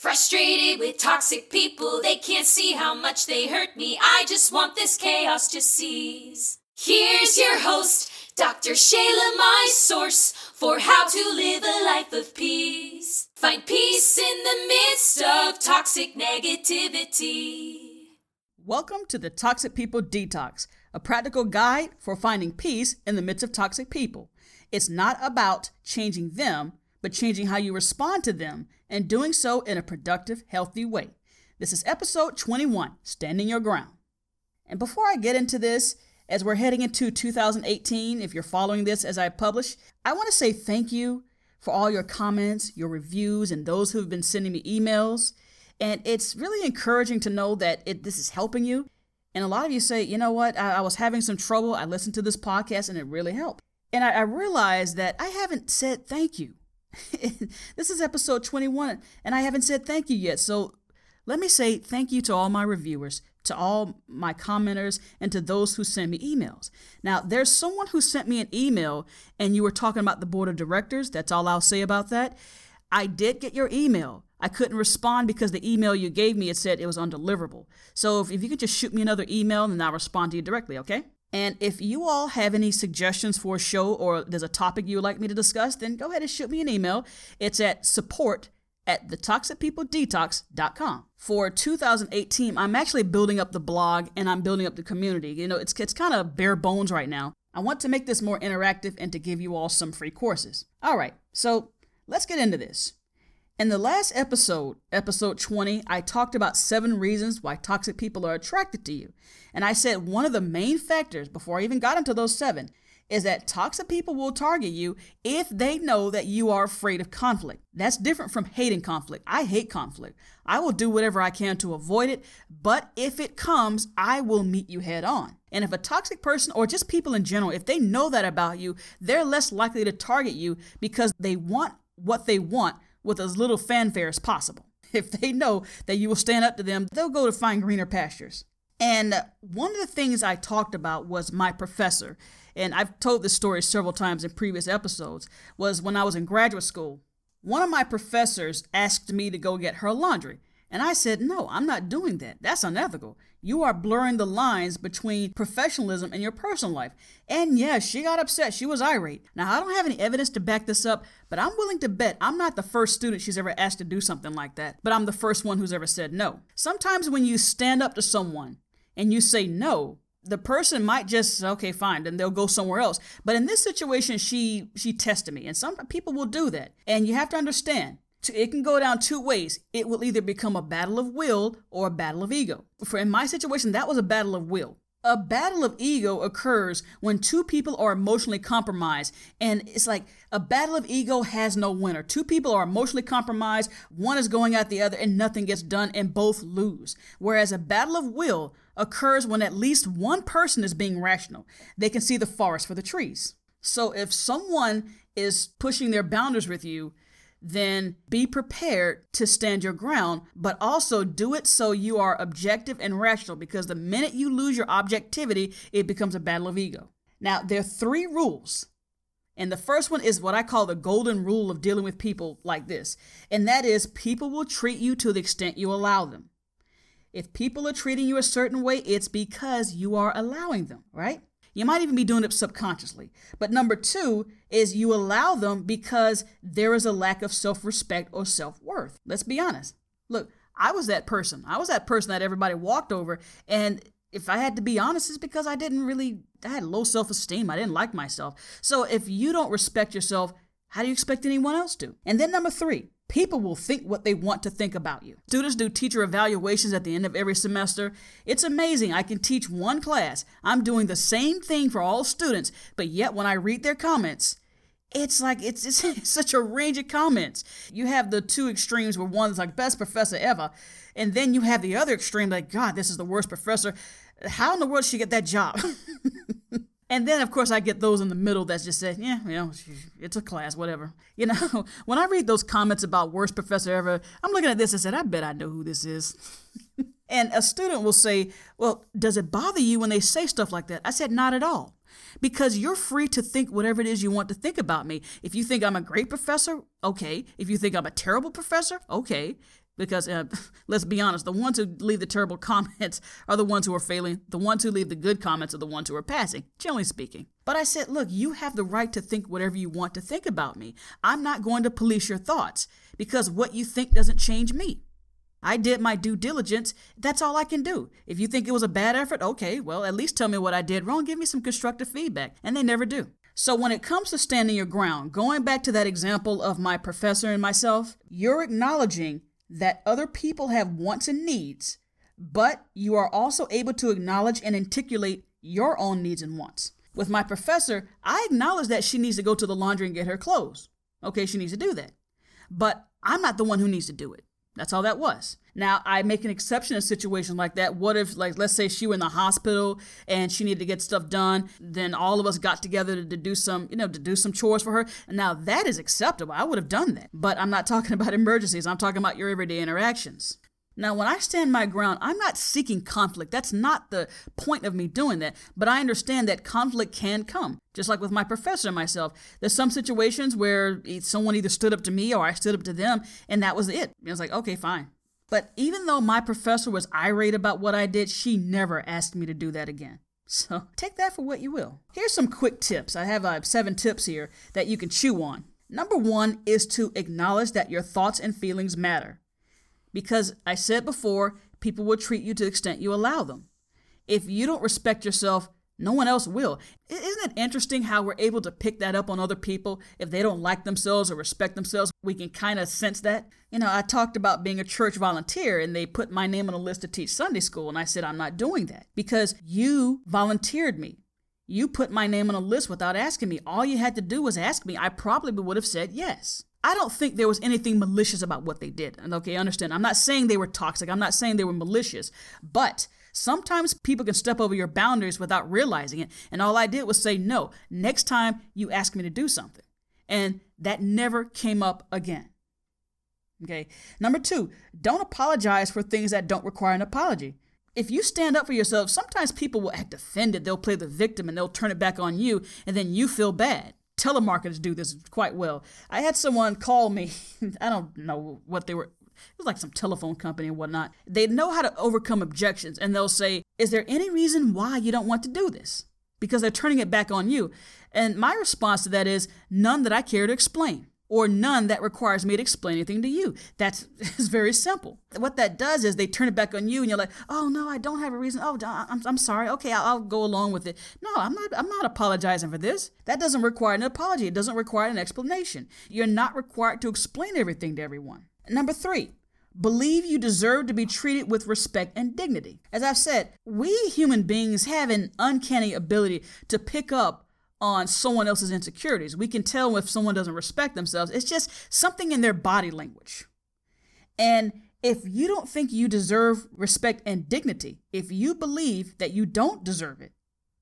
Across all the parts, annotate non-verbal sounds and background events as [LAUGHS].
Frustrated with toxic people, they can't see how much they hurt me. I just want this chaos to cease. Here's your host, Dr. Shayla, my source for how to live a life of peace. Find peace in the midst of toxic negativity. Welcome to the Toxic People Detox, a practical guide for finding peace in the midst of toxic people. It's not about changing them, but changing how you respond to them and doing so in a productive, healthy way. This is episode 21 Standing Your Ground. And before I get into this, as we're heading into 2018, if you're following this as I publish, I want to say thank you for all your comments, your reviews, and those who've been sending me emails. And it's really encouraging to know that it, this is helping you. And a lot of you say, you know what, I, I was having some trouble. I listened to this podcast and it really helped. And I, I realized that I haven't said thank you. [LAUGHS] this is episode 21, and I haven't said thank you yet. So let me say thank you to all my reviewers, to all my commenters, and to those who send me emails. Now, there's someone who sent me an email, and you were talking about the board of directors. That's all I'll say about that. I did get your email. I couldn't respond because the email you gave me it said it was undeliverable. So if, if you could just shoot me another email, and I'll respond to you directly, okay? And if you all have any suggestions for a show or there's a topic you would like me to discuss, then go ahead and shoot me an email. It's at support at thetoxicpeopledetox.com. For 2018, I'm actually building up the blog and I'm building up the community. You know, it's, it's kind of bare bones right now. I want to make this more interactive and to give you all some free courses. All right, so let's get into this. In the last episode, episode 20, I talked about seven reasons why toxic people are attracted to you. And I said one of the main factors, before I even got into those seven, is that toxic people will target you if they know that you are afraid of conflict. That's different from hating conflict. I hate conflict. I will do whatever I can to avoid it, but if it comes, I will meet you head on. And if a toxic person or just people in general, if they know that about you, they're less likely to target you because they want what they want with as little fanfare as possible. [LAUGHS] If they know that you will stand up to them, they'll go to find greener pastures. And one of the things I talked about was my professor. And I've told this story several times in previous episodes. Was when I was in graduate school, one of my professors asked me to go get her laundry. And I said, No, I'm not doing that. That's unethical. You are blurring the lines between professionalism and your personal life. And yes, she got upset. She was irate. Now, I don't have any evidence to back this up, but I'm willing to bet I'm not the first student she's ever asked to do something like that, but I'm the first one who's ever said no. Sometimes when you stand up to someone and you say no, the person might just okay fine then they'll go somewhere else but in this situation she she tested me and some people will do that and you have to understand it can go down two ways. It will either become a battle of will or a battle of ego. For in my situation, that was a battle of will. A battle of ego occurs when two people are emotionally compromised, and it's like a battle of ego has no winner. Two people are emotionally compromised, one is going at the other, and nothing gets done, and both lose. Whereas a battle of will occurs when at least one person is being rational. They can see the forest for the trees. So if someone is pushing their boundaries with you, then be prepared to stand your ground, but also do it so you are objective and rational because the minute you lose your objectivity, it becomes a battle of ego. Now, there are three rules. And the first one is what I call the golden rule of dealing with people like this. And that is people will treat you to the extent you allow them. If people are treating you a certain way, it's because you are allowing them, right? You might even be doing it subconsciously. But number two is you allow them because there is a lack of self respect or self worth. Let's be honest. Look, I was that person. I was that person that everybody walked over. And if I had to be honest, it's because I didn't really, I had low self esteem. I didn't like myself. So if you don't respect yourself, how do you expect anyone else to? And then number three, People will think what they want to think about you. Students do teacher evaluations at the end of every semester. It's amazing. I can teach one class. I'm doing the same thing for all students, but yet when I read their comments, it's like it's, it's, [LAUGHS] such a range of comments. You have the two extremes where one's like best professor ever, and then you have the other extreme like God, this is the worst professor. How in the world did she get that job? [LAUGHS] And then, of course, I get those in the middle that just say, yeah, you know, it's a class, whatever. [LAUGHS] You know, when I read those comments about worst professor ever, I'm looking at this and said, I bet I know who this is. [LAUGHS] and a student will say, well, does it bother you when they say stuff like that? I said, not at all. Because you're free to think whatever it is you want to think about me. If you think I'm a great professor, okay. If you think I'm a terrible professor, okay. Because uh, [LAUGHS] let's be honest, the ones who leave the terrible [LAUGHS] comments are the ones who are failing. The ones who leave the good comments are the ones who are passing, generally speaking. But I said, look, you have the right to think whatever you want to think about me. I'm not going to police your thoughts because what you think doesn't change me. I did my due diligence. That's all I can do. If you think it was a bad effort, okay, well, at least tell me what I did wrong. Give me some constructive feedback. And they never do. So, when it comes to standing your ground, going back to that example of my professor and myself, you're acknowledging that other people have wants and needs, but you are also able to acknowledge and articulate your own needs and wants. With my professor, I acknowledge that she needs to go to the laundry and get her clothes. Okay, she needs to do that. But I'm not the one who needs to do it. That's all that was. Now, I make an exception in situations like that. What if, like, let's say she were in the hospital and she needed to get stuff done, then all of us got together to, to do some, you know, to do some chores for her. And now that is acceptable. I would have done that. But I'm not [LAUGHS] talking about emergencies. I'm talking about your everyday interactions. Now, when I stand my ground, I'm not seeking conflict. That's not the point of me doing that. But I understand that conflict can come. Just like with my professor and myself, there's some situations where someone either stood up to me or I stood up to them, and that was it. It was like, okay, fine. But even though my professor was irate about what I did, she never asked me to do that again. So take that for what you will. Here's some quick tips. I have uh, seven tips here that you can chew on. Number one is to acknowledge that your thoughts and feelings matter. Because I said before, people will treat you to the extent you allow them. If you don't respect yourself, no one else will. Isn't it interesting how we're able to pick that up on other people? If they don't like themselves or respect themselves, we can kind of sense that. You know, I talked about being a church volunteer and they put my name on a list to teach Sunday school, and I said, I'm not doing that because you volunteered me. You put my name on a list without asking me. All you had to do was ask me. I probably would have said yes. I don't think there was anything malicious about what they did. And okay, understand. I'm not saying they were toxic. I'm not saying they were malicious. But sometimes people can step over your boundaries without realizing it. And all I did was say, no, next time you ask me to do something. And that never came up again. Okay. Number two, don't apologize for things that don't require an apology. If you stand up for yourself, sometimes people will act offended. They'll play the victim and they'll turn it back on you, and then you feel bad telemarketers do this quite well. I had someone call me. [LAUGHS] I don't know what they were. It was like some telephone company and whatnot. They know how to overcome objections, and they'll say, "Is there any reason why you don't want to do this?" Because they're turning it back on you. And my response to that is none that I care to explain or none that requires me to explain anything to you. That's [LAUGHS] is very simple. What that does is they turn it back on you, and you're like, "Oh no, I don't have a reason. Oh, I'm, I'm sorry. Okay, I'll, I'll go along with it. No, I'm not. I'm not apologizing for this. That doesn't require an apology. It doesn't require an explanation. You're not required to explain everything to everyone. Number three, Believe you deserve to be treated with respect and dignity. As I've said, we human beings have an uncanny ability to pick up on someone else's insecurities. We can tell if someone doesn't respect themselves. It's just something in their body language. And if you don't think you deserve respect and dignity, if you believe that you don't deserve it,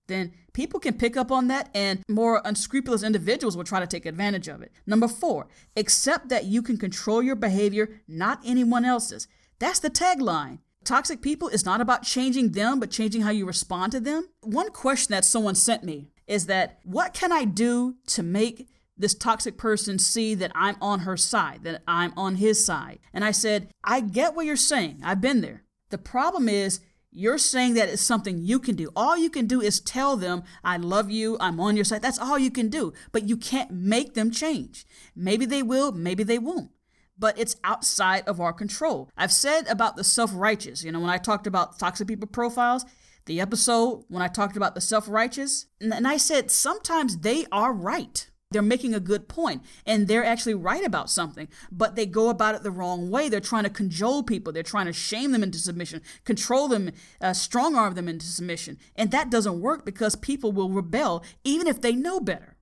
then people can pick up on that and more unscrupulous individuals will try to take advantage of it. Number four, accept that you can control your behavior, not anyone else's. That's the tagline. Toxic people is not about changing them, but changing how you respond to them. One question that someone sent me is that what can I do to make this toxic person see that I'm on her side, that I'm on his side? And I said, I get what you're saying. I've been there. The problem is, you're saying that it's something you can do. All you can do is tell them, I love you, I'm on your side. That's all you can do. But you can't make them change. Maybe they will, maybe they won't. But it's outside of our control. I've said about the self righteous, you know, when I talked about toxic people profiles, the episode when I talked about the self righteous, and I said sometimes they are right. They're making a good point and they're actually right about something, but they go about it the wrong way. They're trying to cajole people. They're trying to shame them into submission, control them, uh, strong arm them into submission. And that doesn't work because people will rebel even if they know better.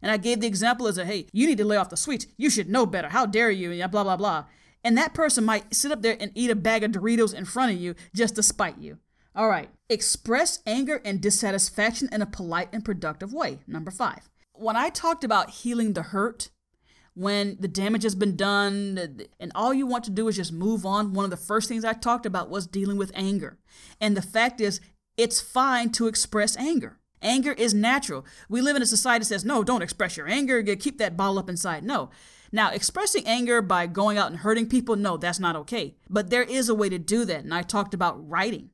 And I gave the example as a hey, you need to lay off the sweets. You should know better. How dare you? And blah, blah, blah. And that person might sit up there and eat a bag of Doritos in front of you just to spite you. All right. Express anger and dissatisfaction in a polite and productive way. Number five. When I talked about healing the hurt, when the damage has been done and all you want to do is just move on, one of the first things I talked about was dealing with anger. And the fact is, it's fine to express anger. Anger is natural. We live in a society that says, no, don't express your anger, keep that ball up inside. No. Now, expressing anger by going out and hurting people, no, that's not okay. But there is a way to do that. And I talked about writing.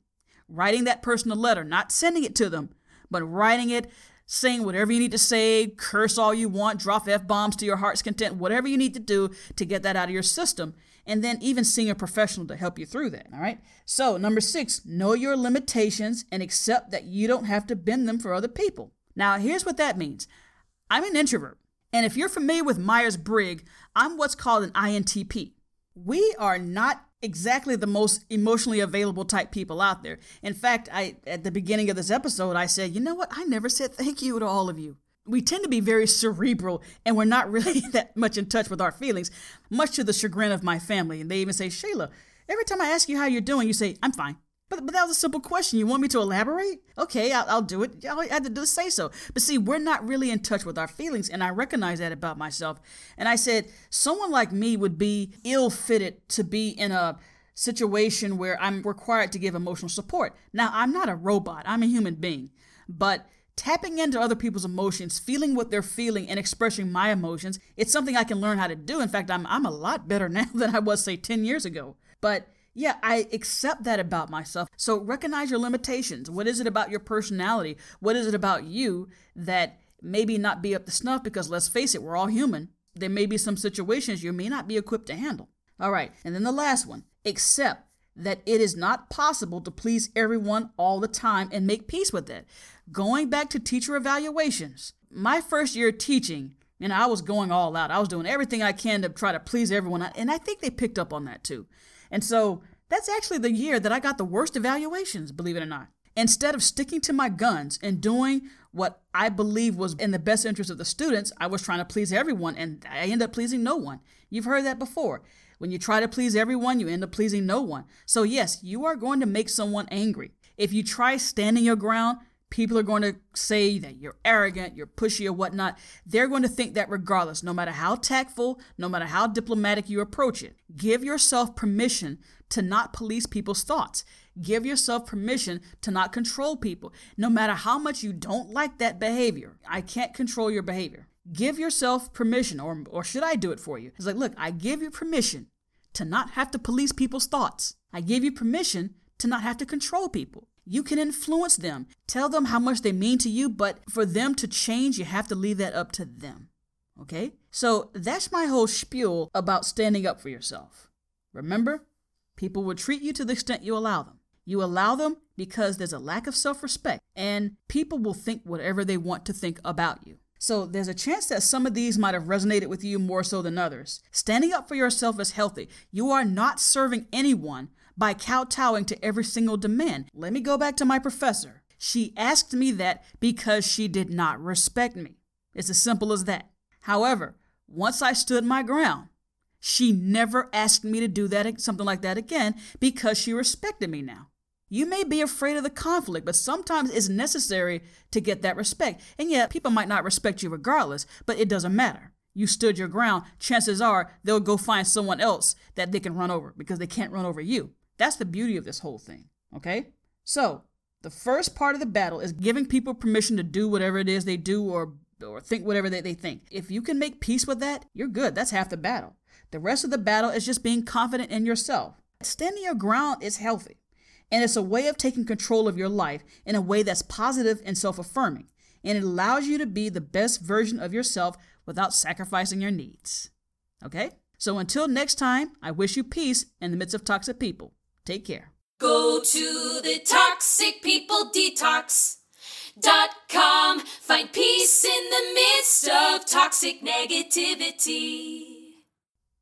Writing that person a letter, not sending it to them, but writing it, saying whatever you need to say, curse all you want, drop F bombs to your heart's content, whatever you need to do to get that out of your system. And then even seeing a professional to help you through that. All right. So, number six, know your limitations and accept that you don't have to bend them for other people. Now, here's what that means I'm an introvert. And if you're familiar with Myers Briggs, I'm what's called an INTP. We are not exactly the most emotionally available type people out there. In fact, I at the beginning of this episode I said, "You know what? I never said thank you to all of you." We tend to be very cerebral and we're not [LAUGHS] really that much in touch with our feelings, much to the chagrin of my family. And they even say, "Shayla, every time I ask you how you're doing, you say, "I'm fine." But, but that was a simple question. You want me to elaborate? Okay, I'll, I'll do it. I had to say so. But see, we're not really in touch with our feelings, and I recognize that about myself. And I said, someone like me would be ill fitted to be in a situation where I'm required to give emotional support. Now, I'm not a robot, I'm a human being. But tapping into other people's emotions, feeling what they're feeling, and expressing my emotions, it's something I can learn how to do. In fact, I'm, I'm a lot better [LAUGHS] now than I was, say, 10 years ago. But yeah, I accept that about myself. So recognize your limitations. What is it about your personality? What is it about you that maybe not be up to snuff? Because let's face it, we're all human. There may be some situations you may not be equipped to handle. All right, and then the last one accept that it is not possible to please everyone all the time and make peace with it. Going back to teacher evaluations, my first year teaching, and I was going all out. I was doing everything I can to try to please everyone, and I think they picked up on that too. And so that's actually the year that I got the worst evaluations, believe it or not. Instead of sticking to my guns and doing what I believe was in the best interest of the students, I was trying to please everyone and I ended up pleasing no one. You've heard that before. When you try to please everyone, you end up pleasing no one. So, yes, you are going to make someone angry. If you try standing your ground, people are going to say that you're arrogant, you're pushy, or whatnot. They're going to think that regardless, no matter how tactful, no matter how diplomatic you approach it. Give yourself permission to not police people's thoughts. Give yourself permission to not control people, no matter how much you don't like that behavior. I can't control your behavior. Give yourself permission, or, or should I do it for you? It's like, look, I give you permission to not have to police people's thoughts. I give you permission to not have to control people. You can influence them, tell them how much they mean to you, but for them to change, you have to leave that up to them. Okay? So that's my whole spiel about standing up for yourself. Remember, People will treat you to the extent you allow them. You allow them because there's a lack of self respect, and people will think whatever they want to think about you. So there's a chance that some of these might have resonated with you more so than others. Standing up for yourself is healthy. You are not serving anyone by kowtowing to every single demand. Let me go back to my professor. She asked me that because she did not respect me. It's as simple as that. However, once I stood my ground, she never asked me to do that something like that again because she respected me now. You may be afraid of the conflict, but sometimes it's necessary to get that respect. And yet, people might not respect you regardless, but it doesn't matter. You stood your ground, chances are they'll go find someone else that they can run over because they can't run over you. That's the beauty of this whole thing, okay? So, the first part of the battle is giving people permission to do whatever it is they do or or think whatever they, they think. If you can make peace with that, you're good. That's half the battle. The rest of the battle is just being confident in yourself. Standing your ground is healthy, and it's a way of taking control of your life in a way that's positive and self affirming, and it allows you to be the best version of yourself without sacrificing your needs. Okay? So until next time, I wish you peace in the midst of toxic people. Take care. Go to the Toxic People Detox. Dot com. Find peace in the midst of toxic negativity.